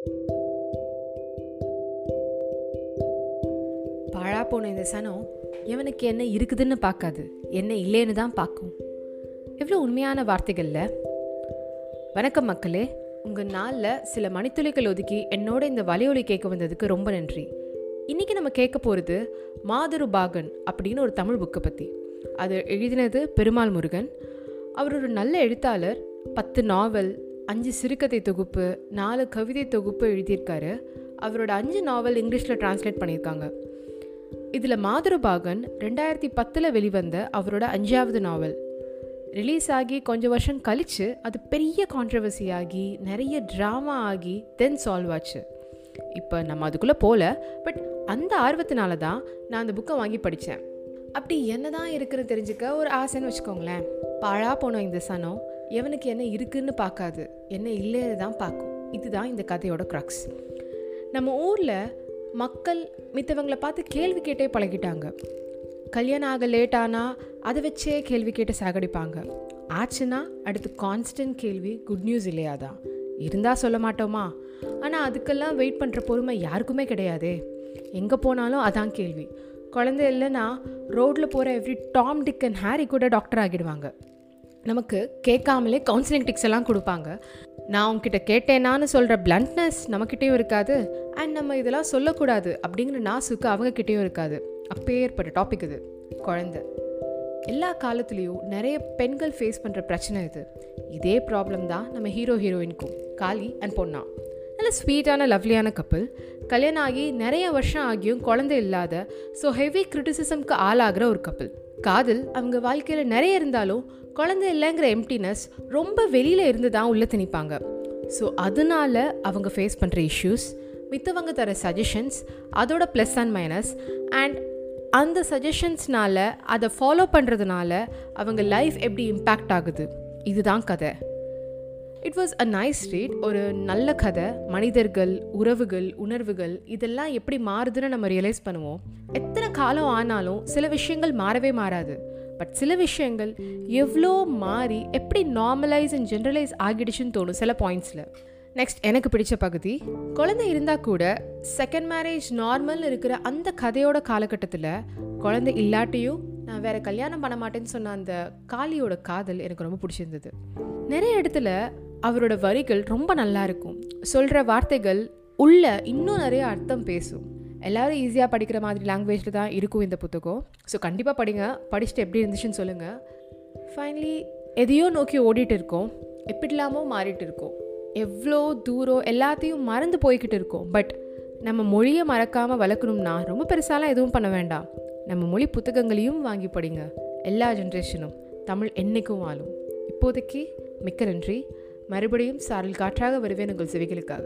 பாழா போன இந்த சனம் எவனுக்கு என்ன இருக்குதுன்னு பார்க்காது. என்ன இல்லைன்னு தான் பார்க்கும். எவ்வளோ உண்மையான வார்த்தைகளில்? வணக்கம் மக்களே. உங்கள் நாளில் சில மணித்துளிகள் ஒதுக்கி என்னோட இந்த வலையொலி கேட்க வந்ததுக்கு ரொம்ப நன்றி. இன்றைக்கி நம்ம கேட்க போகிறது மாதுரு பாகன் அப்படின்னு ஒரு தமிழ் புக்கை பற்றி அது எழுதினது பெருமாள் முருகன். அவர் ஒரு நல்ல எழுத்தாளர் பத்து நாவல் அஞ்சு சிறுகதை தொகுப்பு நாலு கவிதை தொகுப்பு எழுதியிருக்காரு. அவரோட அஞ்சு நாவல் இங்கிலீஷில் டிரான்ஸ்லேட் பண்ணியிருக்காங்க. இதில் மாதுரபாகன் ரெண்டாயிரத்தி பத்தில் வெளிவந்த அவரோட அஞ்சாவது நாவல். ரிலீஸ் ஆகி கொஞ்சம் வருஷம் கழித்து அது பெரிய கான்ட்ரவர்சி ஆகி நிறைய ட்ராமா ஆகி தென் சால்வ் ஆச்சு. இப்போ நம்ம அதுக்குள்ளே போகல பட் அந்த ஆர்வத்தினால தான் நான் அந்த புக்கை வாங்கி படித்தேன் அப்படி என்ன தான் இருக்குன்னு தெரிஞ்சுக்க ஒரு ஆசைன்னு வச்சுக்கோங்களேன். பாழா போனோம் இந்த சனம். எவனுக்கு என்ன இருக்குன்னு பார்க்காது. என்ன இல்லைன்னு தான் பார்க்கும். இதுதான் இந்த கதையோட க்ரக்ஸ் நம்ம ஊரில் மக்கள் மித்தவங்களை பார்த்து கேள்வி கேட்டே பழகிட்டாங்க. கல்யாணம் ஆக லேட் ஆனால் அதை வச்சே கேள்வி கேட்டு சாகடிப்பாங்க. ஆச்சுன்னா அடுத்து கான்ஸ்டன்ட் கேள்வி குட் நியூஸ் இல்லையாதான் இருந்தால் சொல்ல மாட்டோமா? ஆனால் அதுக்கெல்லாம் வெயிட் பண்ணுற பொறுமை யாருக்குமே கிடையாதே. எங்கே போனாலும் அதான் கேள்வி. குழந்தை இல்லைன்னா ரோட்டில் போகிற every Tom Dick and Harry கூட டாக்டர் ஆகிடுவாங்க. நமக்கு கேட்காமலே கவுன்சிலிங் டிக்ஸ் எல்லாம் கொடுப்பாங்க. நான் உங்ககிட்ட கேட்டேனான்னு சொல்கிற பிளண்ட்னஸ் நம்மக்கிட்டேயும் இருக்காது. அண்ட் நம்ம இதெல்லாம் சொல்லக்கூடாது அப்படிங்கிற நாசுக்கு அவங்கக்கிட்டேயும் இருக்காது. அப்பேற்பட்ட டாபிக் இது. குழந்த. எல்லா காலத்துலேயும் நிறைய பெண்கள் ஃபேஸ் பண்ணுற பிரச்சனை இது. இதே ப்ராப்ளம் தான் நம்ம ஹீரோ ஹீரோயினுக்கும் காளி அண்ட் பொண்ணா. நல்ல ஸ்வீட்டான லவ்லியான கப்பல் கல்யாணம் ஆகி நிறைய வருஷம் ஆகியும் குழந்தை இல்லாத ஸோ ஹெவி கிரிட்டிசிசம்க்கு ஆளாகிற ஒரு கப்பல் காதல் அவங்க வாழ்க்கையில் நிறைய இருந்தாலும் குழந்தை இல்லைங்கிற எம்டினஸ் ரொம்ப வெளியில் இருந்து தான் உள்ளே திணிப்பாங்க. ஸோ அதனால அவங்க ஃபேஸ் பண்ணுற இஷ்யூஸ் மித்தவங்க தர சஜஷன்ஸ் அதோட ப்ளஸ் அண்ட் மைனஸ் அண்ட் அந்த சஜஷன்ஸ்னால அதை ஃபாலோ பண்ணுறதுனால அவங்க லைஃப் எப்படி இம்பேக்ட் ஆகுது? இதுதான் கதை. It was a nice read ஒரு நல்ல கதை மனிதர்கள் உறவுகள் உணர்வுகள் இதெல்லாம் எப்படி மாறுதுன்னு நம்ம ரியலைஸ் பண்ணுவோம். எத்தனை காலம் ஆனாலும் சில விஷயங்கள் மாறவே மாறாது. பட் சில விஷயங்கள் எவ்வளோ மாறி எப்படி நார்மலைஸ் அண்ட் ஜென்ரலைஸ் ஆகிடுச்சுன்னு தோணும் சில பாயிண்ட்ஸில் நெக்ஸ்ட் எனக்கு பிடிச்ச பகுதி குழந்தை இருந்தால் கூட செகண்ட் மேரேஜ் நார்மல் இருக்கிற அந்த கதையோட காலகட்டத்தில் குழந்தை இல்லாட்டியும் நான் வேற கல்யாணம் பண்ண மாட்டேன்னு சொன்ன அந்த காளியோட காதல் எனக்கு ரொம்ப பிடிச்சிருந்தது. நிறைய இடத்துல அவரோட வரிகள் ரொம்ப நல்லா இருக்கும். சொல்கிற வார்த்தைகள் உள்ள இன்னும் நிறைய அர்த்தம் பேசும். எல்லோரும் ஈஸியாக படிக்கிற மாதிரி லாங்குவேஜில் தான் இருக்கும் இந்த புத்தகம். ஸோ கண்டிப்பாக படிங்க. படிச்சுட்டு எப்படி இருந்துச்சுன்னு சொல்லுங்கள் ஃபைனலி எதையோ நோக்கி ஓடிட்டு இருக்கோம். எப்படிலாமோ மாறிட்டு இருக்கோம். எவ்வளோ தூரம் எல்லாத்தையும் மறந்து போய்கிட்டு இருக்கோம். பட் நம்ம மொழியை மறக்காமல் வளர்க்கணும்னா ரொம்ப பெருசாலாம் எதுவும் பண்ண வேண்டாம். நம்ம மொழி புத்தகங்களையும் வாங்கி படிங்க. எல்லா ஜென்ரேஷனும் தமிழ் என்றைக்கும் வாழும். இப்போதைக்கு மிக்க நன்றி. மறுபடியும் சாரல் காற்றாக வருவேன் உங்கள் செவிகளுக்காக.